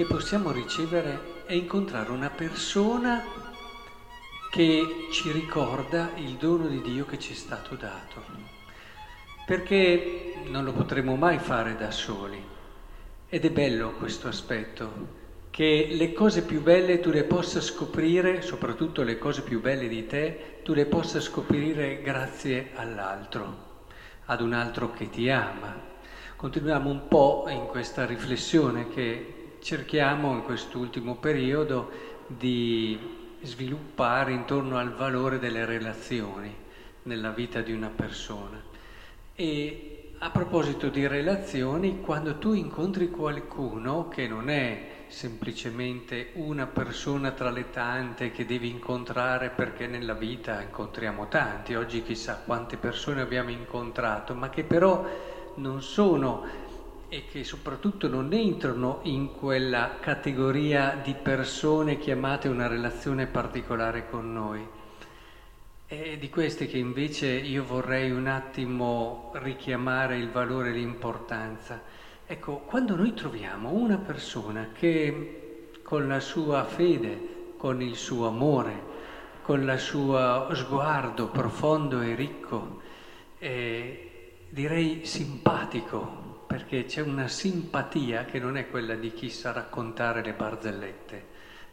che possiamo ricevere è incontrare una persona che ci ricorda il dono di Dio che ci è stato dato. Perché non lo potremo mai fare da soli. Ed è bello questo aspetto, che le cose più belle tu le possa scoprire, soprattutto le cose più belle di te, tu le possa scoprire grazie all'altro, ad un altro che ti ama. Continuiamo un po' in questa riflessione che cerchiamo in quest'ultimo periodo di sviluppare intorno al valore delle relazioni nella vita di una persona. E a proposito di relazioni, quando tu incontri qualcuno che non è semplicemente una persona tra le tante che devi incontrare perché nella vita incontriamo tanti, oggi chissà quante persone abbiamo incontrato, ma che però non sono e che soprattutto non entrano in quella categoria di persone chiamate una relazione particolare con noi. È di queste che invece io vorrei un attimo richiamare il valore e l'importanza. Ecco, quando noi troviamo una persona che con la sua fede, con il suo amore, con il suo sguardo profondo e ricco, eh, direi simpatico, perché c'è una simpatia che non è quella di chi sa raccontare le barzellette,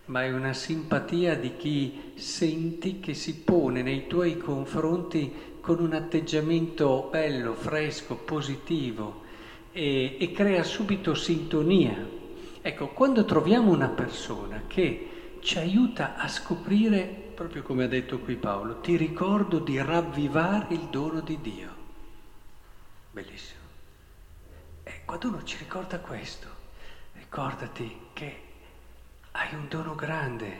ma è una simpatia di chi senti che si pone nei tuoi confronti con un atteggiamento bello, fresco, positivo e, e crea subito sintonia. Ecco, quando troviamo una persona che ci aiuta a scoprire, proprio come ha detto qui Paolo, ti ricordo di ravvivare il dono di Dio. Bellissimo. Quando uno ci ricorda questo, ricordati che hai un dono grande,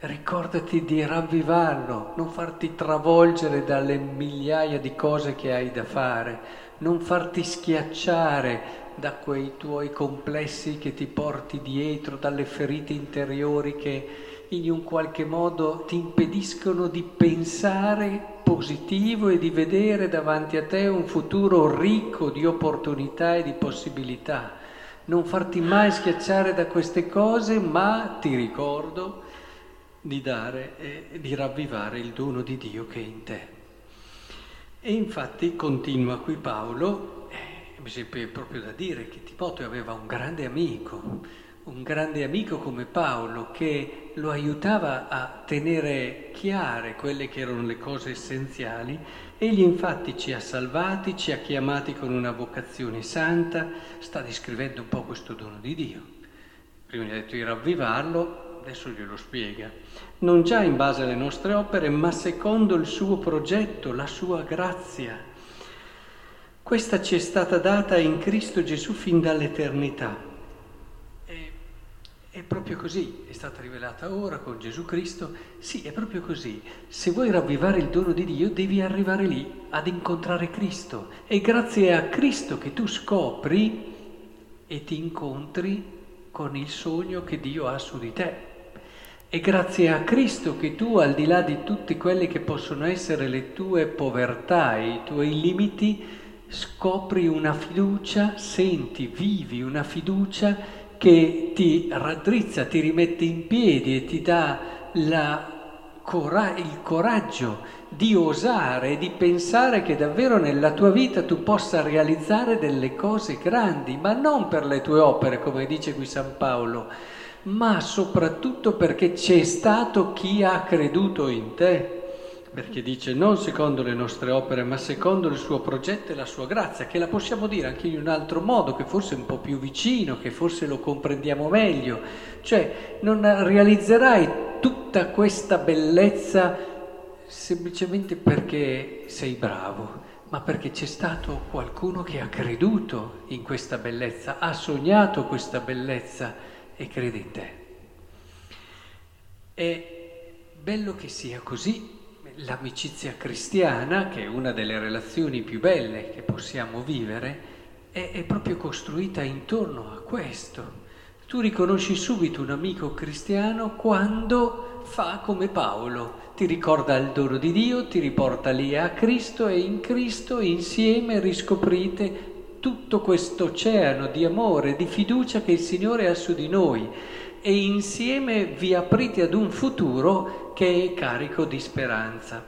ricordati di ravvivarlo, non farti travolgere dalle migliaia di cose che hai da fare, non farti schiacciare da quei tuoi complessi che ti porti dietro, dalle ferite interiori che in un qualche modo ti impediscono di pensare positivo e di vedere davanti a te un futuro ricco di opportunità e di possibilità. Non farti mai schiacciare da queste cose, ma ti ricordo di dare e di ravvivare il dono di Dio che è in te. E infatti continua qui Paolo, eh, mi sembra proprio da dire che Timoteo aveva un grande amico, un grande amico come Paolo che lo aiutava a tenere chiare quelle che erano le cose essenziali. Egli infatti ci ha salvati, ci ha chiamati con una vocazione santa, sta descrivendo un po' questo dono di Dio. Prima gli ha detto di ravvivarlo, adesso glielo spiega non già in base alle nostre opere, ma secondo il suo progetto, la sua grazia. Questa ci è stata data in Cristo Gesù fin dall'eternità. È proprio così, è stata rivelata ora con Gesù Cristo. Sì, è proprio così. Se vuoi ravvivare il dono di Dio, devi arrivare lì ad incontrare Cristo. È grazie a Cristo che tu scopri e ti incontri con il sogno che Dio ha su di te. È grazie a Cristo che tu, al di là di tutte quelle che possono essere le tue povertà e i tuoi limiti, scopri una fiducia, senti, vivi una fiducia che ti raddrizza, ti rimette in piedi e ti dà la, il coraggio di osare e di pensare che davvero nella tua vita tu possa realizzare delle cose grandi, ma non per le tue opere, come dice qui San Paolo, ma soprattutto perché c'è stato chi ha creduto in te. Perché dice non secondo le nostre opere, ma secondo il suo progetto e la sua grazia, che la possiamo dire anche in un altro modo, che forse è un po' più vicino, che forse lo comprendiamo meglio. Cioè non realizzerai tutta questa bellezza semplicemente perché sei bravo, ma perché c'è stato qualcuno che ha creduto in questa bellezza, ha sognato questa bellezza e crede in te. È bello che sia così. L'amicizia cristiana, che è una delle relazioni più belle che possiamo vivere, è, è proprio costruita intorno a questo. Tu riconosci subito un amico cristiano quando fa come Paolo, ti ricorda il dono di Dio, ti riporta lì a Cristo e in Cristo insieme riscoprite tutto questo oceano di amore, di fiducia che il Signore ha su di noi e insieme vi aprite ad un futuro che è carico di speranza.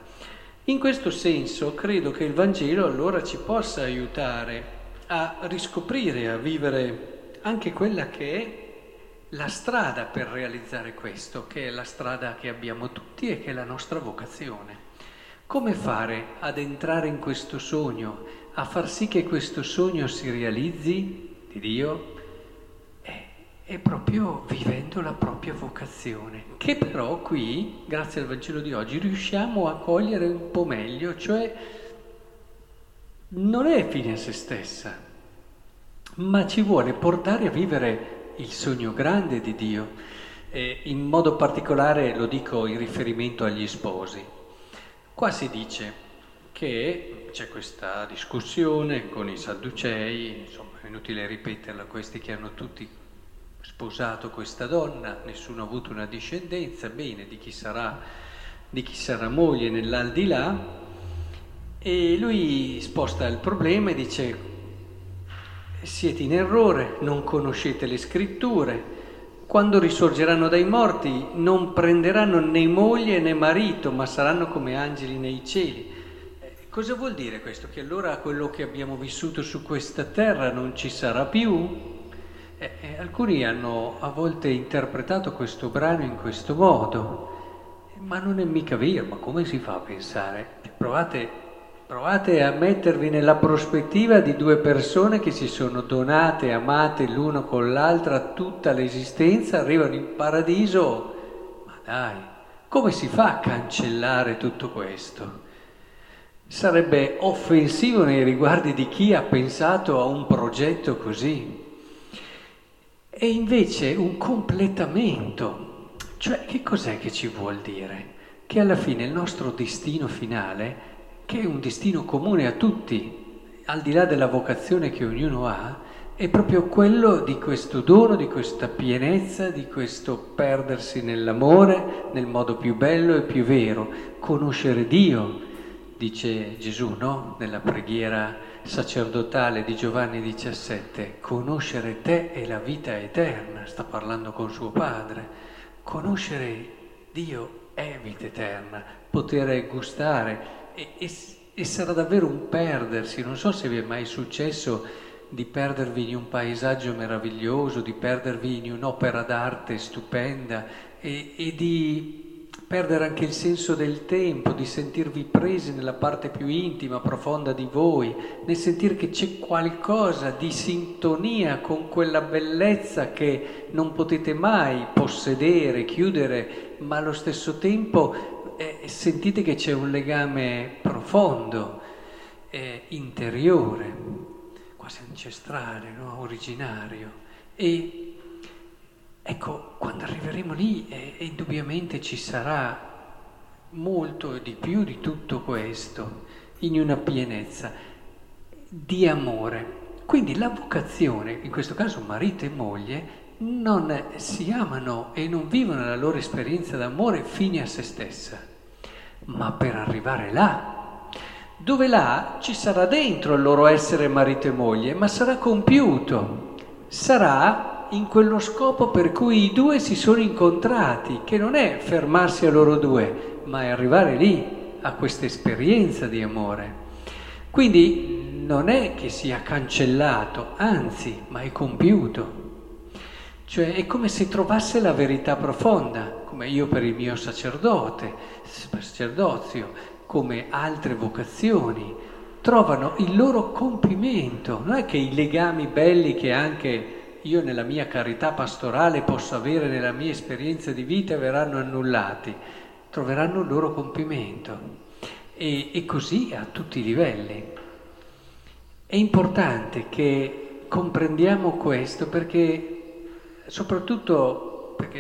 In questo senso credo che il Vangelo allora ci possa aiutare a riscoprire, a vivere anche quella che è la strada per realizzare questo, che è la strada che abbiamo tutti e che è la nostra vocazione. Come fare ad entrare in questo sogno, a far sì che questo sogno si realizzi di Dio? È, proprio vivendo la propria vocazione, che però qui, grazie al Vangelo di oggi, riusciamo a cogliere un po' meglio, cioè non è fine a se stessa, ma ci vuole portare a vivere il sogno grande di Dio, e in modo particolare lo dico in riferimento agli sposi. Qua si dice che c'è questa discussione con i sadducei, insomma è inutile ripeterla, questi che hanno tutti sposato questa donna, nessuno ha avuto una discendenza, bene, di chi sarà, di chi sarà moglie nell'aldilà, e lui sposta il problema e dice siete in errore, non conoscete le scritture. Quando risorgeranno dai morti non prenderanno né moglie né marito, ma saranno come angeli nei cieli. Eh, cosa vuol dire questo? Che allora quello che abbiamo vissuto su questa terra non ci sarà più? Eh, eh, alcuni hanno a volte interpretato questo brano in questo modo, ma non è mica vero, ma come si fa a pensare? Provate Provate a mettervi nella prospettiva di due persone che si sono donate, amate l'uno con l'altra tutta l'esistenza, arrivano in paradiso. Ma dai, come si fa a cancellare tutto questo? Sarebbe offensivo nei riguardi di chi ha pensato a un progetto così. E invece un completamento. Cioè, che cos'è che ci vuol dire? Che alla fine il nostro destino finale che è un destino comune a tutti, al di là della vocazione che ognuno ha, è proprio quello di questo dono, di questa pienezza, di questo perdersi nell'amore nel modo più bello e più vero, conoscere Dio, dice Gesù, no? Nella preghiera sacerdotale di Giovanni 17, conoscere te è la vita eterna, sta parlando con suo Padre, conoscere Dio è vita eterna, poter gustare e, e, e sarà davvero un perdersi, non so se vi è mai successo di perdervi in un paesaggio meraviglioso, di perdervi in un'opera d'arte stupenda e, e, di perdere anche il senso del tempo, di sentirvi presi nella parte più intima, profonda di voi, nel sentire che c'è qualcosa di sintonia con quella bellezza che non potete mai possedere, chiudere, ma allo stesso tempo eh, sentite che c'è un legame profondo, eh, interiore, quasi ancestrale, no? originario. E ecco, quando arriveremo lì, eh, indubbiamente ci sarà molto di più di tutto questo, in una pienezza di amore. Quindi la vocazione, in questo caso marito e moglie, non si amano e non vivono la loro esperienza d'amore fine a se stessa, ma per arrivare là, dove là ci sarà dentro il loro essere marito e moglie, ma sarà compiuto, sarà in quello scopo per cui i due si sono incontrati, che non è fermarsi a loro due, ma è arrivare lì, a questa esperienza di amore. Quindi non è che sia cancellato, anzi, ma è compiuto. Cioè è come se trovasse la verità profonda, come io per il mio sacerdote, sacerdozio, come altre vocazioni, trovano il loro compimento. Non è che i legami belli che anche io nella mia carità pastorale posso avere nella mia esperienza di vita verranno annullati, troveranno il loro compimento. E, e così a tutti i livelli. È importante che comprendiamo questo perché soprattutto perché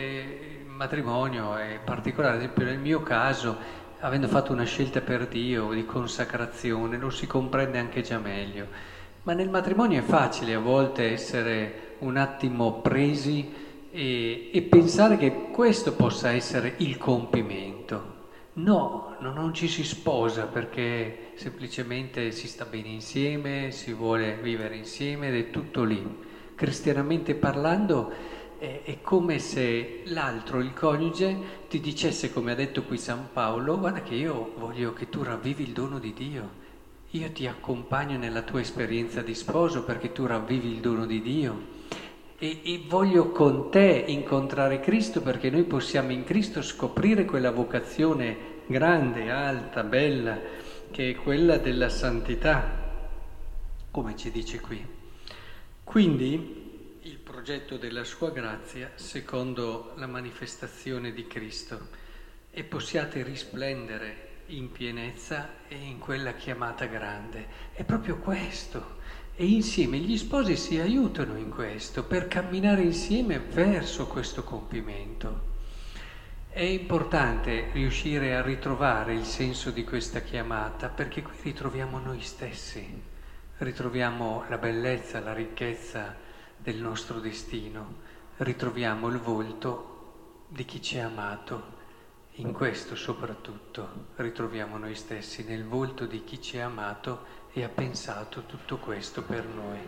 il matrimonio è particolare, ad esempio nel mio caso, avendo fatto una scelta per Dio di consacrazione, lo si comprende anche già meglio. Ma nel matrimonio è facile a volte essere un attimo presi e, e pensare che questo possa essere il compimento. No, no, non ci si sposa perché semplicemente si sta bene insieme, si vuole vivere insieme ed è tutto lì. Cristianamente parlando è, è come se l'altro, il coniuge, ti dicesse, come ha detto qui San Paolo, guarda che io voglio che tu ravvivi il dono di Dio. Io ti accompagno nella tua esperienza di sposo perché tu ravvivi il dono di Dio. E, e, voglio con te incontrare Cristo perché noi possiamo in Cristo scoprire quella vocazione grande, alta, bella, che è quella della santità, come ci dice qui. Quindi il progetto della sua grazia secondo la manifestazione di Cristo e possiate risplendere in pienezza e in quella chiamata grande. È proprio questo. E insieme gli sposi si aiutano in questo per camminare insieme verso questo compimento. È importante riuscire a ritrovare il senso di questa chiamata perché qui ritroviamo noi stessi, ritroviamo la bellezza, la ricchezza del nostro destino, ritroviamo il volto di chi ci ha amato. In questo soprattutto ritroviamo noi stessi, nel volto di chi ci ha amato e ha pensato tutto questo per noi.